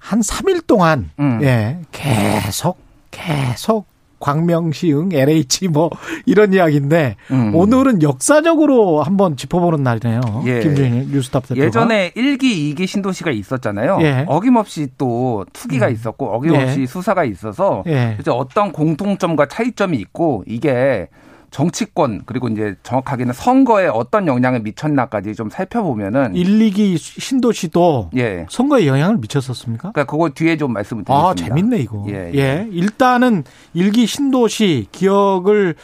한 3일 동안, 음. 예, 계속, 계속 광명시흥, LH 뭐 이런 이야기인데 음. 오늘은 역사적으로 한번 짚어보는 날이네요. 예. 김준일 뉴스톱 대표가. 예전에 1기, 2기 신도시가 있었잖아요. 예. 어김없이 또 투기가 음. 있었고 어김없이 예. 수사가 있어서 예. 이제 어떤 공통점과 차이점이 있고 이게 정치권 그리고 이제 정확하게는 선거에 어떤 영향을 미쳤나까지 좀 살펴보면은 1, 2기 신도시도 예. 선거에 영향을 미쳤었습니까? 그러니까 그거 뒤에 좀 말씀을 드리겠습니다. 아, 재밌네, 이거. 예, 예, 예. 일단은 일기 신도시 기억을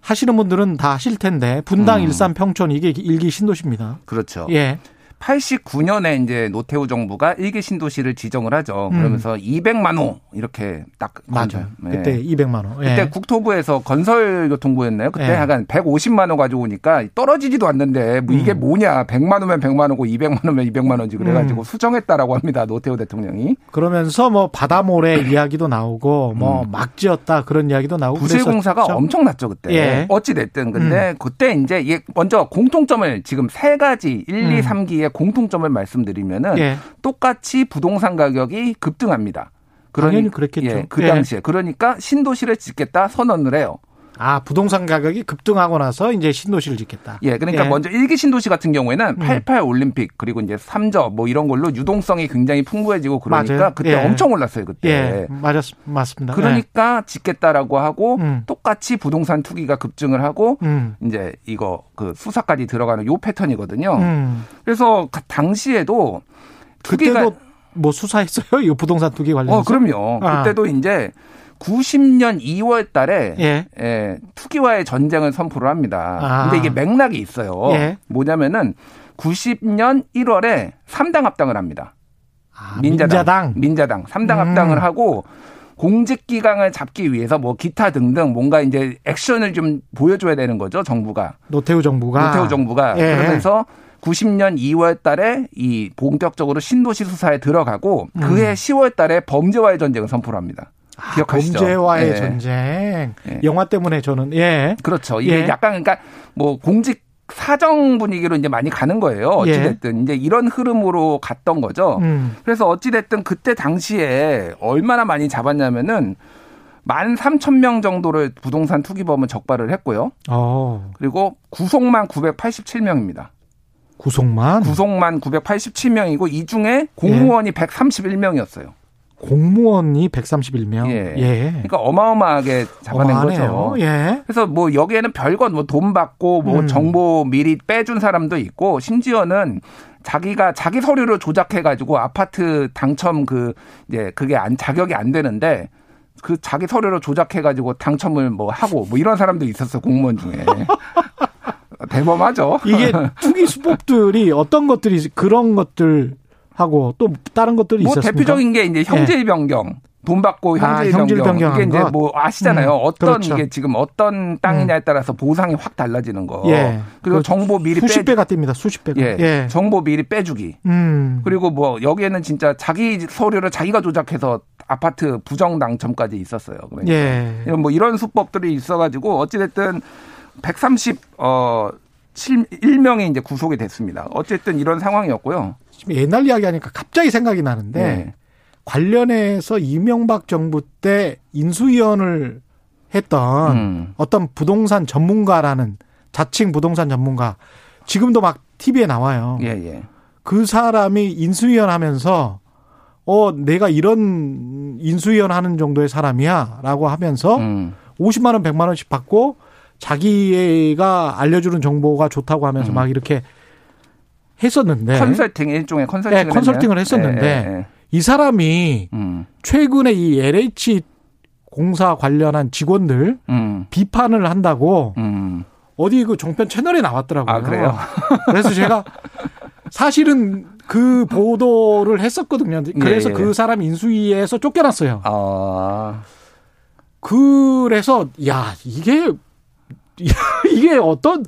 하시는 분들은 다 하실 텐데, 분당, 음. 일산, 평촌, 이게 일기 신도시입니다. 그렇죠. 예. 89년에 이제 노태우 정부가 1기 신도시를 지정을 하죠. 음. 그러면서 200만 호 이렇게 딱 맞아요. 예. 그때 200만원. 예. 그때 국토부에서 건설교통부였나요? 그때 예. 약간 150만 원 가져오니까 떨어지지도 않는데 뭐 이게 음. 뭐냐? 100만 원면 100만 원고 200만 원면 200만 원지 그래가지고 음. 수정했다라고 합니다. 노태우 대통령이 그러면서 뭐 바다모래 이야기도 나오고, 뭐 음. 막 지었다 그런 이야기도 나오고. 부실공사가. 엄청났죠 그때. 예. 어찌 됐든 근데 그때 이제 먼저 공통점을 지금 세 가지 1, 음. 2, 3기 의 공통점을 말씀드리면은 예. 똑같이 부동산 가격이 급등합니다. 당연히 그랬겠죠. 예, 그 예. 당시에 그러니까 신도시를 짓겠다 선언을 해요. 아, 부동산 가격이 급등하고 나서 이제 신도시를 짓겠다. 예, 그러니까 예. 먼저 일기 신도시 같은 경우에는 음. 88 올림픽 그리고 이제 3저 뭐 이런 걸로 유동성이 굉장히 풍부해지고 그러니까 맞아요. 그때 예. 엄청 올랐어요 그때. 예. 맞았, 맞습니다. 그러니까 짓겠다라고 하고 음. 똑같이 부동산 투기가 급증을 하고 예. 음. 이제 이거 그 수사까지 들어가는 요 패턴이거든요. 음. 그래서 그 당시에도 그때도 뭐 수사했어요? 이 부동산 투기 관련해서? 어 그럼요. 아. 그때도 이제 90년 2월 달에 예. 예, 투기와의 전쟁을 선포를 합니다. 아. 근데 이게 맥락이 있어요. 예. 뭐냐면은 90년 1월에 3당 합당을 합니다. 아, 민자당. 민자당. 3당 음. 합당을 하고 공직 기강을 잡기 위해서 뭐 기타 등등 뭔가 이제 액션을 좀 보여줘야 되는 거죠, 정부가. 노태우 정부가 노태우 정부가 예. 그러면서 90년 2월 달에 이 본격적으로 신도시 수사에 들어가고 음. 그해 10월 달에 범죄와의 전쟁을 선포를 합니다. 아, 기억하시죠? 범죄와의 예. 전쟁. 예. 영화 때문에 저는 예. 그렇죠. 이게 예. 약간 그러니까 뭐 공직 사정 분위기로 이제 많이 가는 거예요. 어찌됐든 이제 이런 흐름으로 갔던 거죠. 음. 그래서 어찌됐든 그때 당시에 얼마나 많이 잡았냐면은 만 3천 명 정도를 부동산 투기범은 적발을 했고요. 어. 그리고 구속만 987명입니다. 구속만 구속만 987명이고 이 중에 공무원이 131명이었어요. 공무원이 131명. 예. 예. 그러니까 어마어마하게 잡아낸 어마하네요. 거죠. 예. 그래서 뭐 여기에는 별건 뭐 돈 받고 뭐 음. 정보 미리 빼준 사람도 있고 심지어는 자기가 자기 서류를 조작해 가지고 아파트 당첨 그 이제 그게 안 자격이 안 되는데 그 자기 서류를 조작해 가지고 당첨을 뭐 하고 뭐 이런 사람도 있었어 공무원 중에 대범하죠. 이게 투기 수법들이 어떤 것들이 있- 그런 것들 하고 또 다른 것들이 뭐 있었습니까? 대표적인 게 이제 형질 변경. 돈 받고 아, 형질 형질 변경. 변경한 이게 이제 것. 뭐 아시잖아요. 음, 어떤 그렇죠. 이게 지금 어떤 땅이냐에 따라서 보상이 확 달라지는 거. 예. 그리고 그 정보 미리 수십 빼 배가 띱니다. 수십 배가. 예. 예. 정보 미리 빼주기. 음. 그리고 뭐 여기에는 진짜 자기 서류를 자기가 조작해서 아파트 부정 당첨까지 있었어요. 그러니까 예. 이런 뭐 이런 수법들이 있어가지고 어찌됐든 130 어. 1명이 이제 구속이 됐습니다. 어쨌든 이런 상황이었고요. 지금 옛날 이야기 하니까 갑자기 생각이 나는데 네. 관련해서 이명박 정부 때 인수위원을 했던 음. 어떤 부동산 전문가라는 자칭 부동산 전문가 지금도 막 TV에 나와요. 예, 예. 그 사람이 인수위원 하면서 어 내가 이런 인수위원 하는 정도의 사람이야라고 하면서 음. 50만 원, 100만 원씩 받고 자기가 알려주는 정보가 좋다고 하면서 음. 막 이렇게 했었는데 컨설팅 일종의 컨설팅을 네, 컨설팅을. 했었는데 예, 예, 예. 이 사람이 음. 최근에 이 LH 공사 관련한 직원들 음. 비판을 한다고 음. 어디 그 종편 채널에 나왔더라고요. 아, 그래요? 그래서 제가 사실은 그 보도를 했었거든요. 그래서 예, 예. 그 사람 인수위에서 쫓겨났어요. 아, 그래서 야 이게 이게 어떤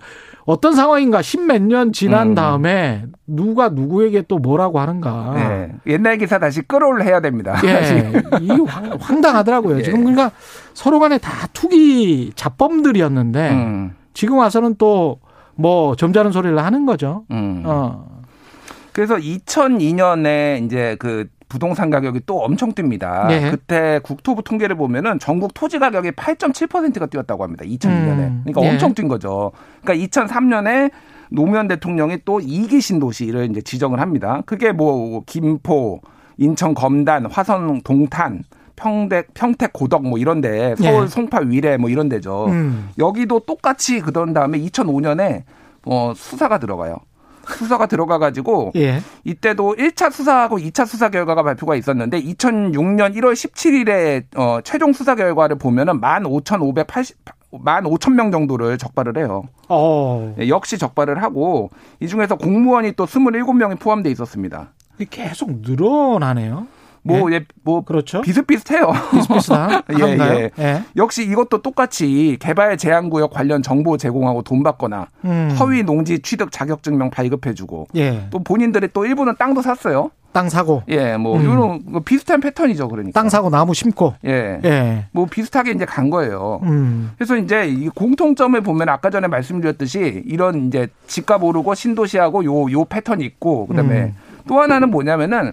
어떤 상황인가 십몇 년 지난 음. 다음에 누가 누구에게 또 뭐라고 하는가. 네. 옛날 기사 다시 끌어올 해야 됩니다. 아. 예, 황- 황당하더라고요. 예. 지금 그러니까 서로 간에 다 투기 자범들이었는데 음, 지금 와서는 또 뭐 점잖은 소리를 하는 거죠. 음. 어. 그래서 2002년에 이제 그 부동산 가격이 또 엄청 뜁니다. 네. 그때 국토부 통계를 보면은 전국 토지 가격이 8.7%가 뛰었다고 합니다. 2002년에. 음. 그러니까 네. 엄청 뛴 거죠. 그러니까 2003년에 노무현 대통령이 또 이기 신도시를 이제 지정을 합니다. 그게 뭐 김포, 인천 검단, 화성 동탄, 평택 평택 고덕 뭐 이런데 서울 네. 송파 위례 뭐 이런 데죠. 음. 여기도 똑같이 그런 다음에 2005년에 어 수사가 들어가요. 수사가 들어가 가지고 예. 이때도 1차 수사하고 2차 수사 결과가 발표가 있었는데 2006년 1월 17일에 어 최종 수사 결과를 보면은 15,580 15,000명 정도를 적발을 해요. 어. 예, 역시 적발을 하고 이 중에서 공무원이 또 27명이 포함돼 있었습니다. 계속 늘어나네요. 뭐, 예, 뭐 그렇죠. 비슷비슷해요. 비슷비슷한 예? 예. 예. 역시 이것도 똑같이 개발 제한 구역 관련 정보 제공하고 돈 받거나 음. 허위 농지 취득 자격증명 발급해주고 예. 또 본인들이 또 일부는 땅도 샀어요. 땅 사고, 예, 뭐 음. 이런 거 비슷한 패턴이죠, 그러니까. 땅 사고 나무 심고. 예, 예. 뭐 비슷하게 이제 간 거예요. 음. 그래서 이제 이 공통점을 보면 아까 전에 말씀드렸듯이 이런 이제 집값 오르고 신도시하고 요 요 패턴이 있고 그다음에 음. 또 하나는 뭐냐면은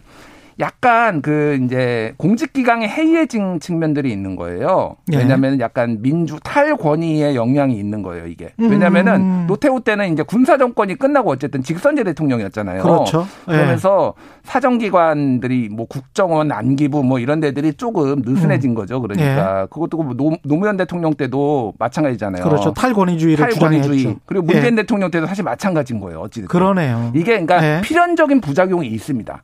약간 그 이제 공직기강에 해이해진 측면들이 있는 거예요. 예. 왜냐하면 약간 민주 탈권위의 영향이 있는 거예요, 이게. 음. 왜냐하면은 노태우 때는 이제 군사 정권이 끝나고 어쨌든 직선제 대통령이었잖아요. 그렇죠. 예. 그러면서 사정기관들이 뭐 국정원, 안기부 뭐 이런 데들이 조금 느슨해진 음. 거죠. 그러니까 그것도 뭐 노, 노무현 대통령 때도 마찬가지잖아요. 그렇죠. 탈권위주의를 탈권위주의. 주장했죠. 그리고 문재인 예. 대통령 때도 사실 마찬가지인 거예요. 어찌됐든. 그러네요. 이게 그러니까 예. 필연적인 부작용이 있습니다.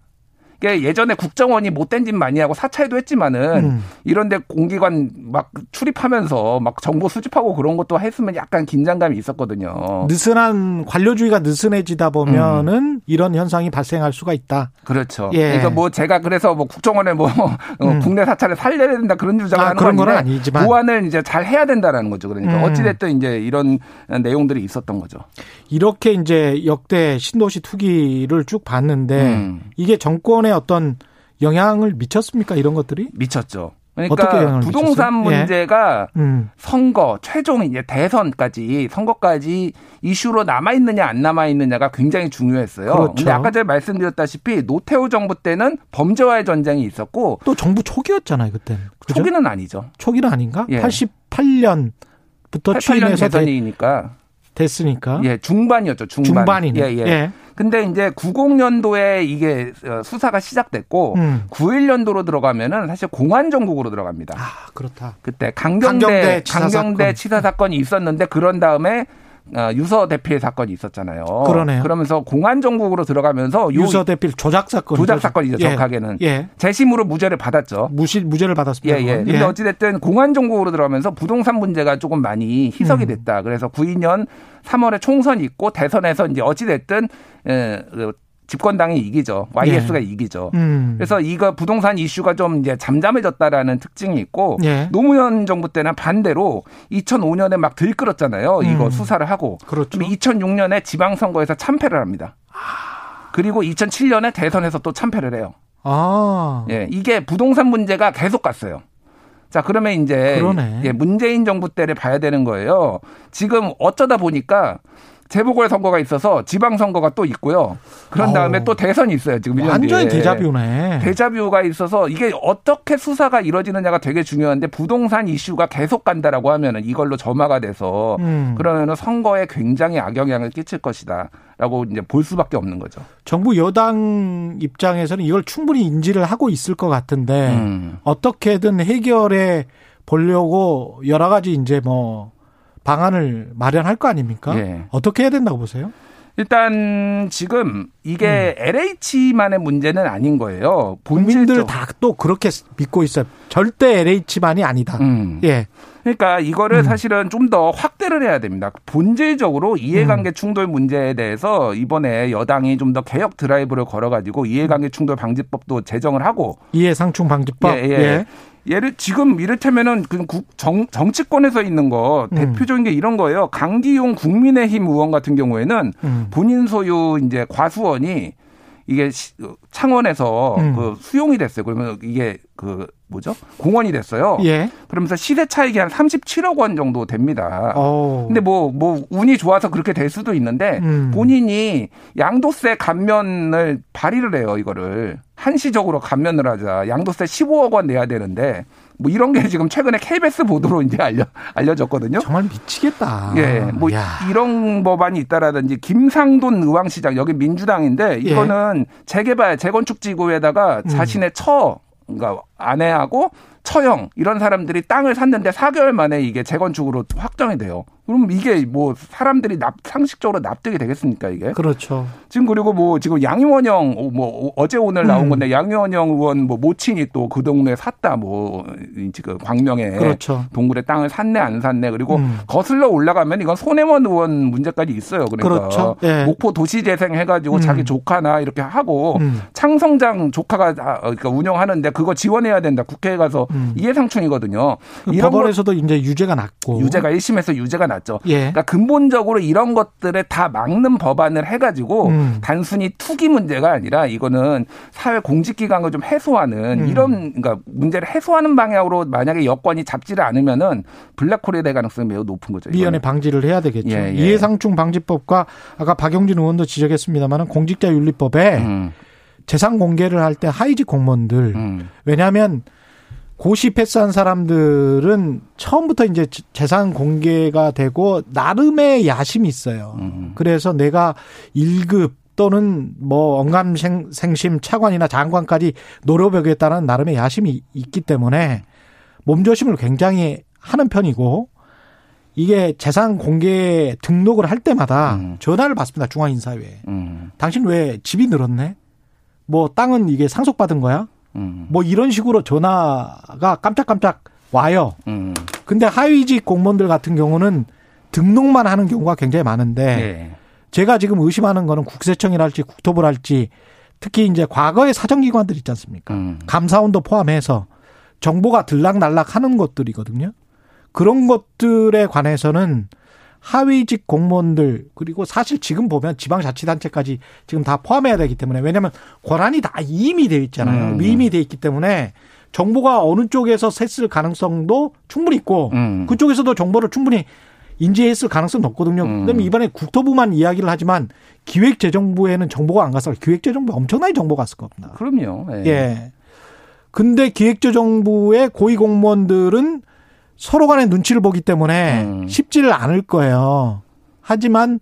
이게 예전에 국정원이 못된 짓 많이 하고 사찰도 했지만은 음. 이런데 공기관 막 출입하면서 막 정보 수집하고 그런 것도 했으면 약간 긴장감이 있었거든요. 느슨한 관료주의가 느슨해지다 음. 보면은 이런 현상이 발생할 수가 있다. 그렇죠. 예. 그러니까 뭐 제가 그래서 뭐 국정원에 뭐 어, 음. 국내 사찰을 살려야 된다 그런 주장을 아, 하는 그런 건 아니지만. 보완을 이제 잘 해야 된다라는 거죠. 그러니까 음. 어찌 됐든 이제 이런 내용들이 있었던 거죠. 이렇게 이제 역대 신도시 투기를 쭉 봤는데 음. 이게 정권 에 어떤 영향을 미쳤습니까? 이런 것들이? 미쳤죠. 그러니까 부동산 미쳤어요? 예. 문제가 음. 선거 최종 이제 대선까지 선거까지 이슈로 남아 있느냐 안 남아 있느냐가 굉장히 중요했어요. 그렇죠. 근데 아까 제가 말씀드렸다시피 노태우 정부 때는 범죄와의 전쟁이 있었고 또 정부 초기였잖아요, 그때는. 그죠? 초기는 아니죠. 초기는 아닌가? 예. 88년 부터 88년 취임해서 되- 대선이니까 됐으니까. 예 중반이었죠 중반. 중반이네. 예, 예. 근데 이제 90년도에 이게 어, 수사가 시작됐고 음. 91년도로 들어가면은 사실 공안 정국으로 들어갑니다. 아, 그렇다. 그때 강경대 강경대 치사 강경대 사건. 치사 사건이 있었는데 그런 다음에 어, 유서 대필 사건이 있었잖아요. 그러네요. 그러면서 공안 정국으로 들어가면서 요 유서 대필 조작 사건. 조작 사건이죠. 정확하게는 예. 재심으로 무죄를 받았죠. 무시 무죄를 받았습니다. 예, 예. 그건. 근데 어찌 됐든 공안 정국으로 들어가면서 부동산 문제가 조금 많이 희석이 음. 됐다. 그래서 92년 3월에 총선이 있고 대선에서 이제 어찌 됐든 예, 그 집권당이 이기죠. YS가 이기죠. 음. 그래서 이거 부동산 이슈가 좀 이제 잠잠해졌다라는 특징이 있고 예. 노무현 정부 때는 반대로 2005년에 막 들끓었잖아요. 이거 음. 수사를 하고. 그렇죠. 그럼 2006년에 지방선거에서 참패를 합니다. 그리고 2007년에 대선에서 또 참패를 해요. 아. 예, 이게 부동산 문제가 계속 갔어요. 자, 그러면 이제 그러네. 예, 문재인 정부 때를 봐야 되는 거예요. 지금 어쩌다 보니까 재보궐 선거가 있어서 지방 선거가 또 있고요. 그런 다음에 아우. 또 대선이 있어요. 지금 1년 완전히 뒤에. 데자뷰네. 데자뷰가 있어서 이게 어떻게 수사가 이루어지느냐가 되게 중요한데 부동산 이슈가 계속 간다라고 하면은 이걸로 점화가 돼서 음. 그러면은 선거에 굉장히 악영향을 끼칠 것이다라고 이제 볼 수밖에 없는 거죠. 정부 여당 입장에서는 이걸 충분히 인지를 하고 있을 것 같은데 음. 어떻게든 해결해 보려고 여러 가지 이제 뭐 방안을 마련할 거 아닙니까? 예. 어떻게 해야 된다고 보세요? 일단 지금 이게 음. LH만의 문제는 아닌 거예요. 본인들 다 또 그렇게 믿고 있어요. 절대 LH만이 아니다. 음. 예. 그러니까 이거를 음. 사실은 좀 더 확대를 해야 됩니다. 본질적으로 이해관계 음. 충돌 문제에 대해서 이번에 여당이 좀 더 개혁 드라이브를 걸어가지고 이해관계 충돌 방지법도 제정을 하고 이해상충 방지법 예, 예. 예. 예를 지금 이를테면은 그 정, 정치권에서 있는 거 음. 대표적인 게 이런 거예요. 강기용 국민의힘 의원 같은 경우에는 음. 본인 소유 이제 과수원이 이게 창원에서 음. 그 수용이 됐어요. 그러면 이게 그 뭐죠? 공원이 됐어요. 예. 그러면서 시세 차익이 한 37억 원 정도 됩니다. 오. 어. 근데 뭐뭐 뭐 운이 좋아서 그렇게 될 수도 있는데 음. 본인이 양도세 감면을 발의를 해요, 이거를. 한시적으로 감면을 하자. 양도세 15억 원 내야 되는데 뭐 이런 게 지금 최근에 KBS 보도로 이제 알려 알려졌거든요. 정말 미치겠다. 예, 뭐 야. 이런 법안이 있다라든지 김상돈 의왕시장 여기 민주당인데 예. 이거는 예. 재개발 재건축 지구에다가 음. 자신의 처 그러니까 아내하고 처형 이런 사람들이 땅을 샀는데 4개월 만에 이게 재건축으로 확정이 돼요. 그럼 이게 뭐 사람들이 납, 상식적으로 납득이 되겠습니까 이게? 그렇죠. 지금 그리고 뭐 지금 양의원형 뭐 어제 오늘 나온 음. 건데 양의원형 의원 뭐 모친이 또 그 동네 샀다 뭐 지금 광명에 그렇죠. 동굴에 땅을 샀네 안 샀네 그리고 음. 거슬러 올라가면 이건 손혜원 의원 문제까지 있어요. 그러니까 그렇죠. 예. 목포 도시재생 해가지고 음. 자기 조카나 이렇게 하고 음. 창성장 조카가 그러니까 운영하는데 그거 지원해야 된다. 국회에 가서 음. 이해상충이거든요. 그 법원에서도 이제 유죄가 났고 유죄가 1심에서 유죄가 났. 났죠. 예. 그러니까 근본적으로 이런 것들을 다 막는 법안을 해가지고 음. 단순히 투기 문제가 아니라 이거는 사회 공직 기강을 좀 해소하는 음. 이런 그러니까 문제를 해소하는 방향으로 만약에 여권이 잡지를 않으면은 블랙홀이 될 가능성이 매우 높은 거죠. 미연에 방지를 해야 되겠죠. 예, 예. 이해상충 방지법과 아까 박영진 의원도 지적했습니다만은 공직자 윤리법에 음. 재산 공개를 할 때 하이직 공무원들 음. 왜냐하면 고시 패스한 사람들은 처음부터 이제 재산 공개가 되고 나름의 야심이 있어요. 음. 그래서 내가 1급 또는 뭐 언감생심 차관이나 장관까지 노려보겠다는 나름의 야심이 있기 때문에 몸조심을 굉장히 하는 편이고 이게 재산 공개 등록을 할 때마다 음. 전화를 받습니다 중앙인사회에. 음. 당신 왜 집이 늘었네? 뭐 땅은 이게 상속받은 거야? 음. 뭐 이런 식으로 전화가 깜짝깜짝 와요. 음. 근데 하위직 공무원들 같은 경우는 등록만 하는 경우가 굉장히 많은데 네. 제가 지금 의심하는 거는 국세청이랄지 국토부랄지 특히 이제 과거의 사정기관들 있지 않습니까? 음. 감사원도 포함해서 정보가 들락날락 하는 것들이거든요. 그런 것들에 관해서는 하위직 공무원들 그리고 사실 지금 보면 지방자치단체까지 지금 다 포함해야 되기 때문에 왜냐하면 권한이 다 이임이 돼 있잖아요. 음. 이임이 돼 있기 때문에 정보가 어느 쪽에서 샜을 가능성도 충분히 있고 음. 그쪽에서도 정보를 충분히 인지했을 가능성이 높거든요. 음. 그다음에 이번에 국토부만 이야기를 하지만 기획재정부에는 정보가 안 갔어요. 기획재정부 엄청나게 정보가 갔을 겁니다. 그럼요. 예. 예. 근데 기획재정부의 고위공무원들은 서로 간의 눈치를 보기 때문에 음. 쉽지를 않을 거예요. 하지만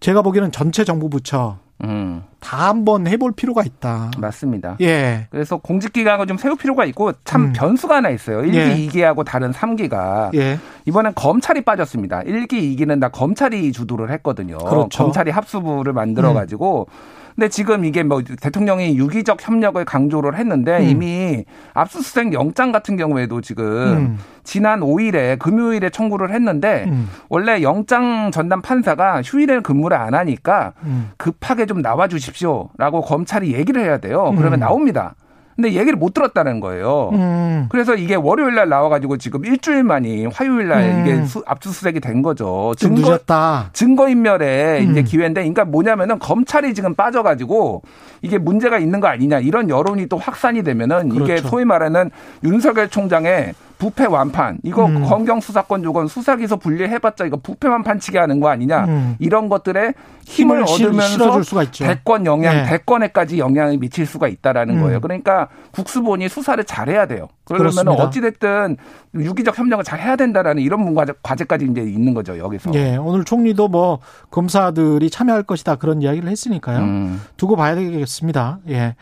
제가 보기에는 전체 정부 부처 음. 다 한번 해볼 필요가 있다. 맞습니다. 예. 그래서 공직 기강을 좀 세울 필요가 있고 참 음. 변수가 하나 있어요. 1기, 예. 2기하고 다른 3기가. 예. 이번엔 검찰이 빠졌습니다. 1기, 2기는 다 검찰이 주도를 했거든요. 그렇죠. 검찰이 합수부를 만들어 가지고 음. 근데 지금 이게 뭐 대통령이 유기적 협력을 강조를 했는데 음. 이미 압수수색 영장 같은 경우에도 지금 음. 지난 5일에 금요일에 청구를 했는데 음. 원래 영장 전담 판사가 휴일에 근무를 안 하니까 음. 급하게 좀 나와 주십시오라고 검찰이 얘기를 해야 돼요. 그러면 음. 나옵니다. 근데 얘기를 못 들었다는 거예요. 음. 그래서 이게 월요일 날 나와가지고 지금 일주일 만이 화요일 날 음. 이게 수, 압수수색이 된 거죠. 증거, 늦었다. 증거인멸에 음. 이제 기회인데, 그러니까 뭐냐면은 검찰이 지금 빠져가지고 이게 문제가 있는 거 아니냐 이런 여론이 또 확산이 되면은 그렇죠. 이게 소위 말하는 윤석열 총장의 부패 완판 이거 음. 검경 수사권 조건 수사기소 분리해봤자 이거 부패 완판치게 하는 거 아니냐 음. 이런 것들에 힘을, 힘을 얻으면서 대권 영향 네. 대권에까지 영향을 미칠 수가 있다라는 음. 거예요. 그러니까 국수본이 수사를 잘해야 돼요. 그러면 어찌 됐든 유기적 협력을 잘 해야 된다라는 이런 문과 과제까지 이제 있는 거죠 여기서. 예, 오늘 총리도 뭐 검사들이 참여할 것이다 그런 이야기를 했으니까요. 음. 두고 봐야 되겠습니다. 예.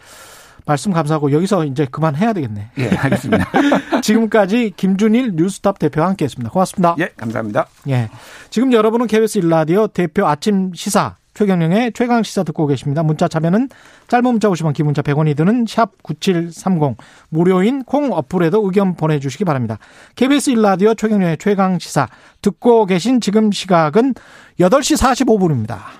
말씀 감사하고 여기서 이제 그만해야 되겠네. 예, 알겠습니다. 지금까지 김준일 뉴스탑 대표와 함께했습니다. 고맙습니다. 예, 감사합니다. 예, 지금 여러분은 KBS 일라디오 대표 아침 시사 최경령의 최강 시사 듣고 계십니다. 문자 참여는 짧은 문자 50원, 긴 문자 100원이 드는 샵 9730 무료인 콩 어플에도 의견 보내주시기 바랍니다. KBS 1라디오 최경령의 최강 시사 듣고 계신 지금 시각은 8시 45분입니다.